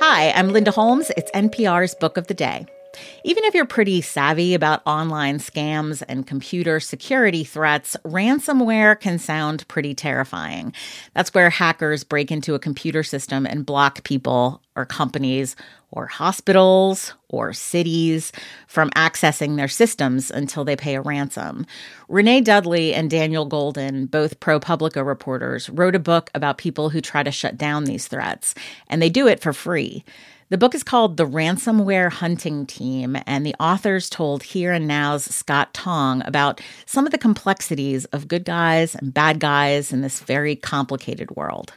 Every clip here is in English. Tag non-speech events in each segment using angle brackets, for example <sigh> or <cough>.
Hi, I'm Linda Holmes. It's NPR's Book of the Day. Even if you're pretty savvy about online scams and computer security threats, ransomware can sound pretty terrifying. That's where hackers break into a computer system and block people or companies or hospitals or cities from accessing their systems until they pay a ransom. Renee Dudley and Daniel Golden, both ProPublica reporters, wrote a book about people who try to shut down these threats, and they do it for free. The book is called The Ransomware Hunting Team, and the authors told Here and Now's Scott Tong about some of the complexities of good guys and bad guys in this very complicated world.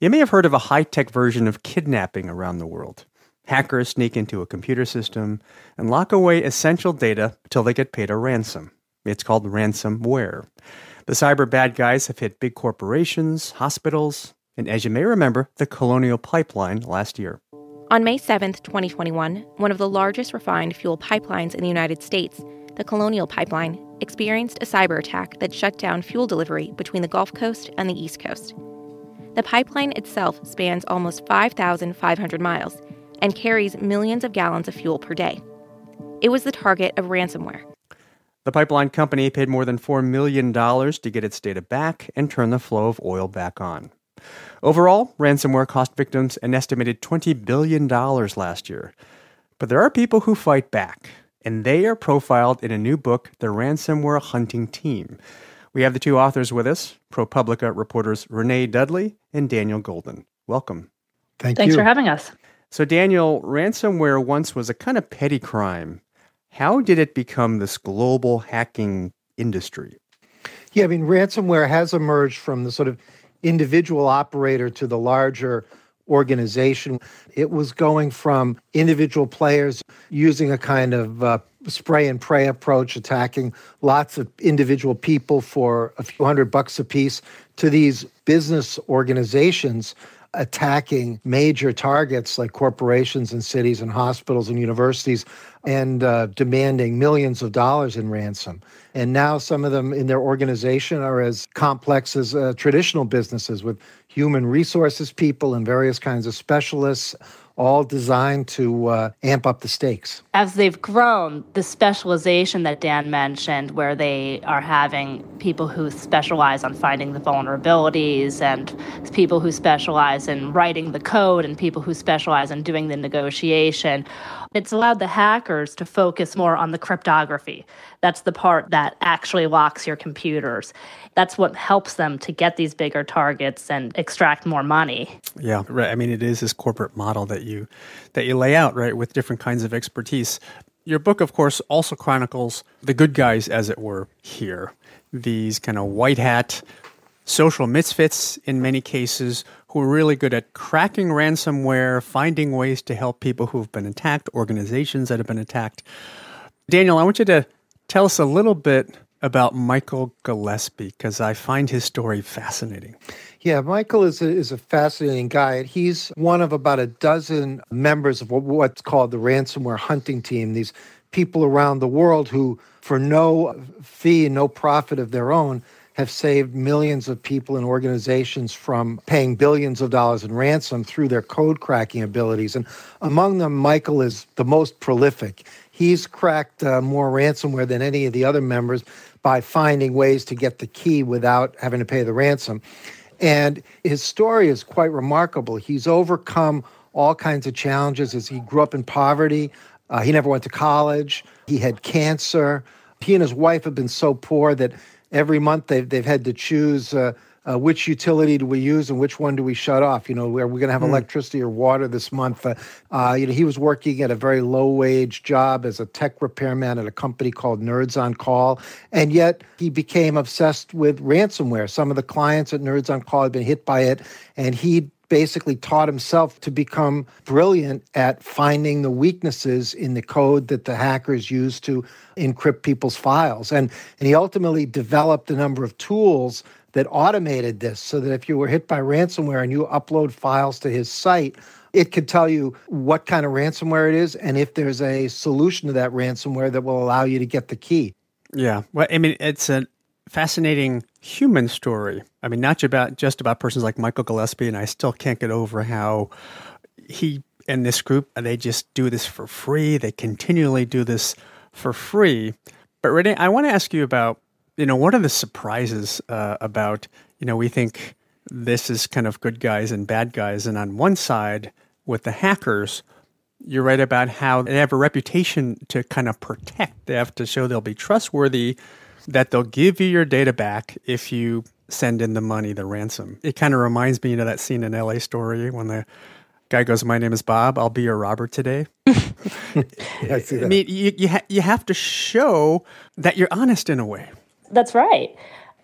You may have heard of a high tech version of kidnapping around the world. Hackers sneak into a computer system and lock away essential data until they get paid a ransom. It's called ransomware. The cyber bad guys have hit big corporations, hospitals, and as you may remember, the Colonial Pipeline last year. On May 7, 2021, one of the largest refined fuel pipelines in the United States, the Colonial Pipeline, experienced a cyber attack that shut down fuel delivery between the Gulf Coast and the East Coast. The pipeline itself spans almost 5,500 miles and carries millions of gallons of fuel per day. It was the target of ransomware. The pipeline company paid more than $4 million to get its data back and turn the flow of oil back on. Overall, ransomware cost victims an estimated $20 billion last year. But there are people who fight back, and they are profiled in a new book, The Ransomware Hunting Team. We have the two authors with us, ProPublica reporters Renee Dudley and Daniel Golden. Welcome. Thank you. Thanks you. for having us. So, Daniel, ransomware once was a kind of petty crime. How did it become this global hacking industry? Yeah, I mean, ransomware has emerged from the sort of individual operator to the larger organization. It was going from individual players using a kind of uh, spray and pray approach, attacking lots of individual people for a few hundred bucks a piece, to these business organizations attacking major targets like corporations and cities and hospitals and universities and uh, demanding millions of dollars in ransom. And now some of them in their organization are as complex as uh, traditional businesses with human resources people and various kinds of specialists all designed to uh, amp up the stakes. As they've grown, the specialization that Dan mentioned, where they are having people who specialize on finding the vulnerabilities, and people who specialize in writing the code, and people who specialize in doing the negotiation, it's allowed the hackers to focus more on the cryptography. That's the part that actually locks your computers. That's what helps them to get these bigger targets and extract more money. Yeah, right. I mean, it is this corporate model that you that you lay out, right, with different kinds of expertise. Your book, of course, also chronicles the good guys, as it were, here. These kind of white hat social misfits in many cases who are really good at cracking ransomware, finding ways to help people who've been attacked, organizations that have been attacked. Daniel, I want you to tell us a little bit about Michael Gillespie because I find his story fascinating. Yeah, Michael is a, is a fascinating guy. He's one of about a dozen members of what's called the ransomware hunting team. These people around the world who, for no fee, no profit of their own, have saved millions of people and organizations from paying billions of dollars in ransom through their code cracking abilities. And among them, Michael is the most prolific. He's cracked uh, more ransomware than any of the other members by finding ways to get the key without having to pay the ransom. And his story is quite remarkable. He's overcome all kinds of challenges as he grew up in poverty. Uh, he never went to college. He had cancer. He and his wife have been so poor that every month they've, they've had to choose uh, uh, which utility do we use and which one do we shut off? You know, are we going to have mm. electricity or water this month? Uh, uh, you know, he was working at a very low wage job as a tech repairman at a company called Nerds on Call. And yet he became obsessed with ransomware. Some of the clients at Nerds on Call had been hit by it. And he basically taught himself to become brilliant at finding the weaknesses in the code that the hackers use to encrypt people's files. And, and he ultimately developed a number of tools that automated this so that if you were hit by ransomware and you upload files to his site, it could tell you what kind of ransomware it is and if there's a solution to that ransomware that will allow you to get the key. Yeah. Well, I mean, it's an fascinating human story. I mean, not about just about persons like Michael Gillespie, and I still can't get over how he and this group they just do this for free. They continually do this for free. But Renee, I want to ask you about you know what are the surprises uh, about you know we think this is kind of good guys and bad guys, and on one side with the hackers. You're right about how they have a reputation to kind of protect. They have to show they'll be trustworthy that they'll give you your data back if you send in the money, the ransom. It kind of reminds me you know, that scene in LA Story when the guy goes, "My name is Bob. I'll be your robber today." <laughs> I see that. I mean, you you, ha- you have to show that you're honest in a way. That's right.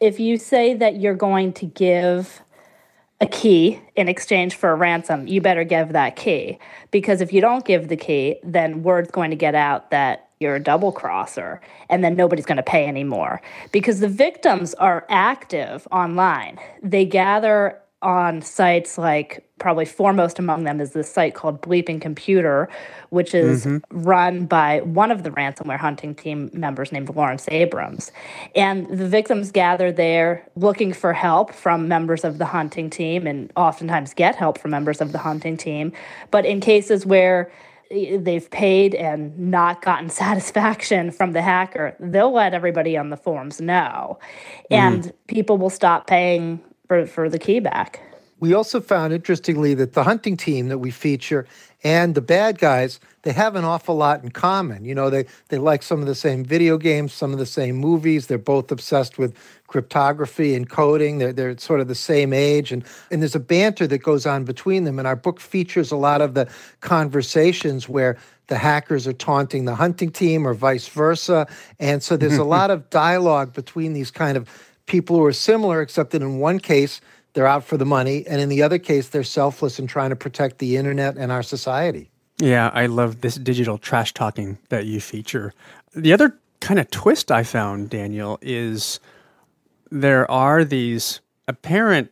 If you say that you're going to give a key in exchange for a ransom, you better give that key. Because if you don't give the key, then word's going to get out that you're a double crosser, and then nobody's going to pay anymore. Because the victims are active online. They gather on sites like probably foremost among them is this site called Bleeping Computer, which is mm-hmm. run by one of the ransomware hunting team members named Lawrence Abrams. And the victims gather there looking for help from members of the hunting team and oftentimes get help from members of the hunting team. But in cases where they've paid and not gotten <laughs> satisfaction from the hacker, they'll let everybody on the forums know. Mm-hmm. And people will stop paying for, for the key back. We also found, interestingly, that the hunting team that we feature and the bad guys, they have an awful lot in common. You know, they, they like some of the same video games, some of the same movies. They're both obsessed with cryptography and coding. They're, they're sort of the same age. And, and there's a banter that goes on between them. And our book features a lot of the conversations where the hackers are taunting the hunting team or vice versa. And so there's a <laughs> lot of dialogue between these kind of people who are similar, except that in one case, they're out for the money, and in the other case, they're selfless and trying to protect the internet and our society. Yeah, I love this digital trash talking that you feature. The other kind of twist I found, Daniel, is there are these apparent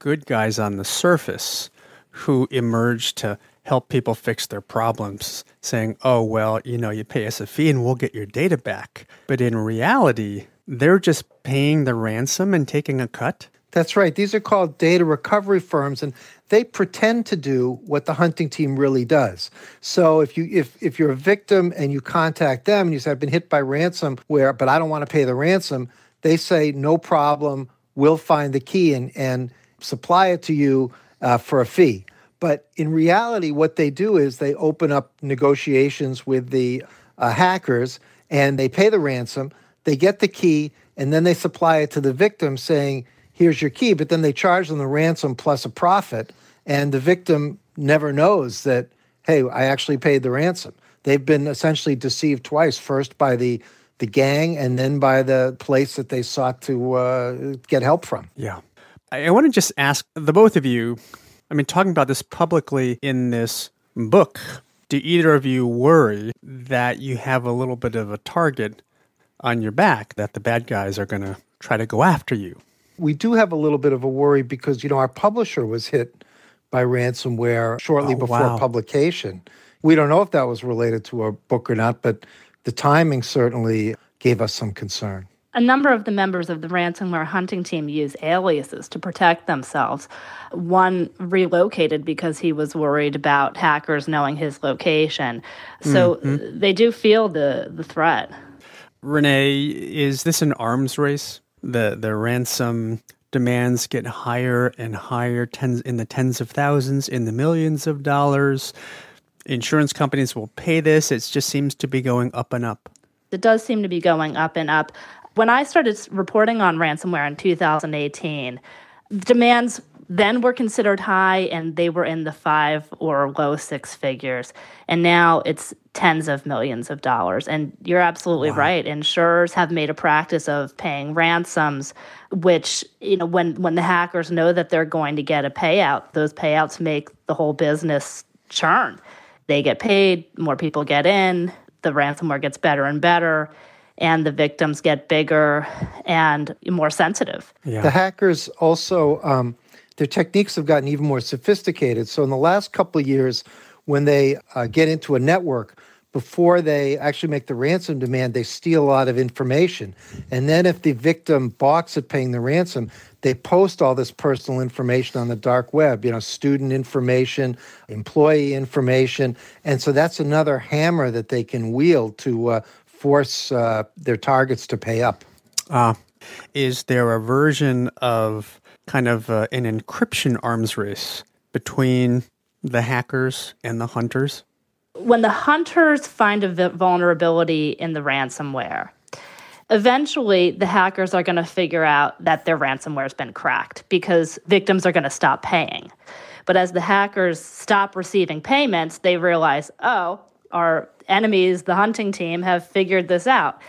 good guys on the surface who emerge to help people fix their problems, saying, oh, well, you know, you pay us a fee and we'll get your data back. But in reality, they're just paying the ransom and taking a cut. That's right. These are called data recovery firms, and they pretend to do what the hunting team really does. So if you if if you're a victim and you contact them and you say I've been hit by ransomware, but I don't want to pay the ransom, they say no problem. We'll find the key and and supply it to you uh, for a fee. But in reality, what they do is they open up negotiations with the uh, hackers and they pay the ransom. They get the key and then they supply it to the victim, saying here's your key, but then they charge them the ransom plus a profit, and the victim never knows that, hey, I actually paid the ransom. They've been essentially deceived twice, first by the the gang and then by the place that they sought to uh, get help from. Yeah. I, I want to just ask the both of you, I mean, talking about this publicly in this book, do either of you worry that you have a little bit of a target on your back, that the bad guys are going to try to go after you? We do have a little bit of a worry because you know our publisher was hit by ransomware shortly Oh, before wow. publication. We don't know if that was related to our book or not, but the timing certainly gave us some concern. A number of the members of the ransomware hunting team use aliases to protect themselves. One relocated because he was worried about hackers knowing his location. So mm-hmm. they do feel the, the threat. Renee, is this an arms race? The the ransom demands get higher and higher, tens in the tens of thousands, in the millions of dollars. Insurance companies will pay this. It just seems to be going up and up. It does seem to be going up and up. When I started reporting on ransomware in 2018, demands then were considered high and they were in the five or low six figures. And now it's tens of millions of dollars. And you're absolutely right. Insurers have made a practice of paying ransoms, which, you know, when, when the hackers know that they're going to get a payout, those payouts make the whole business churn. They get paid, more people get in, the ransomware gets better and better, and the victims get bigger and more sensitive. Yeah. The hackers also, um, their techniques have gotten even more sophisticated. So in the last couple of years, when they uh, get into a network, before they actually make the ransom demand, they steal a lot of information. And then if the victim balks at paying the ransom, they post all this personal information on the dark web, you know, student information, employee information. And so that's another hammer that they can wield to uh, force uh, their targets to pay up. Uh, is there a version of kind of uh, an encryption arms race between the hackers and the hunters? When the hunters find a vulnerability in the ransomware, eventually the hackers are going to figure out that their ransomware has been cracked because victims are going to stop paying. But as the hackers stop receiving payments, they realize, oh, our enemies, the hunting team, have figured this out.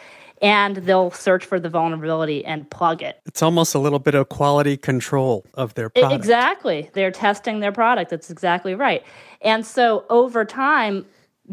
And they'll search for the vulnerability and plug it. It's almost a little bit of quality control of their product. Exactly. They're testing their product. That's exactly right. And so over time,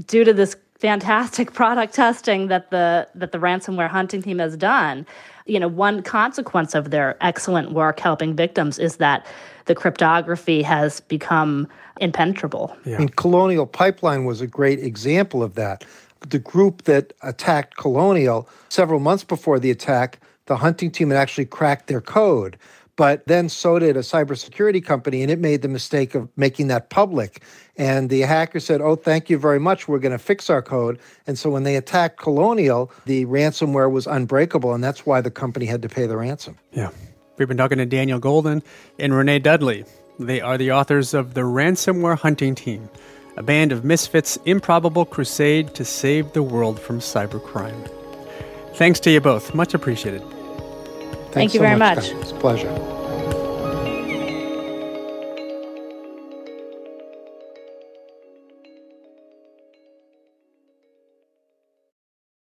due to this fantastic <laughs> product testing that the that the ransomware hunting team has done. You know one consequence of their excellent work helping victims is that the cryptography has become impenetrable. Yeah. and colonial pipeline was a great example of that. The group that attacked colonial several months before the attack the hunting team had actually cracked their code but then so did a cybersecurity company, and it made the mistake of making that public. And the hacker said, Oh, thank you very much. We're going to fix our code. And so when they attacked Colonial, the ransomware was unbreakable, and that's why the company had to pay the ransom. Yeah. We've been talking to Daniel Golden and Renee Dudley. They are the authors of The Ransomware Hunting Team, a band of misfits' improbable crusade to save the world from cybercrime. Thanks to you both. Much appreciated. Thank you so very much. much. It's a pleasure.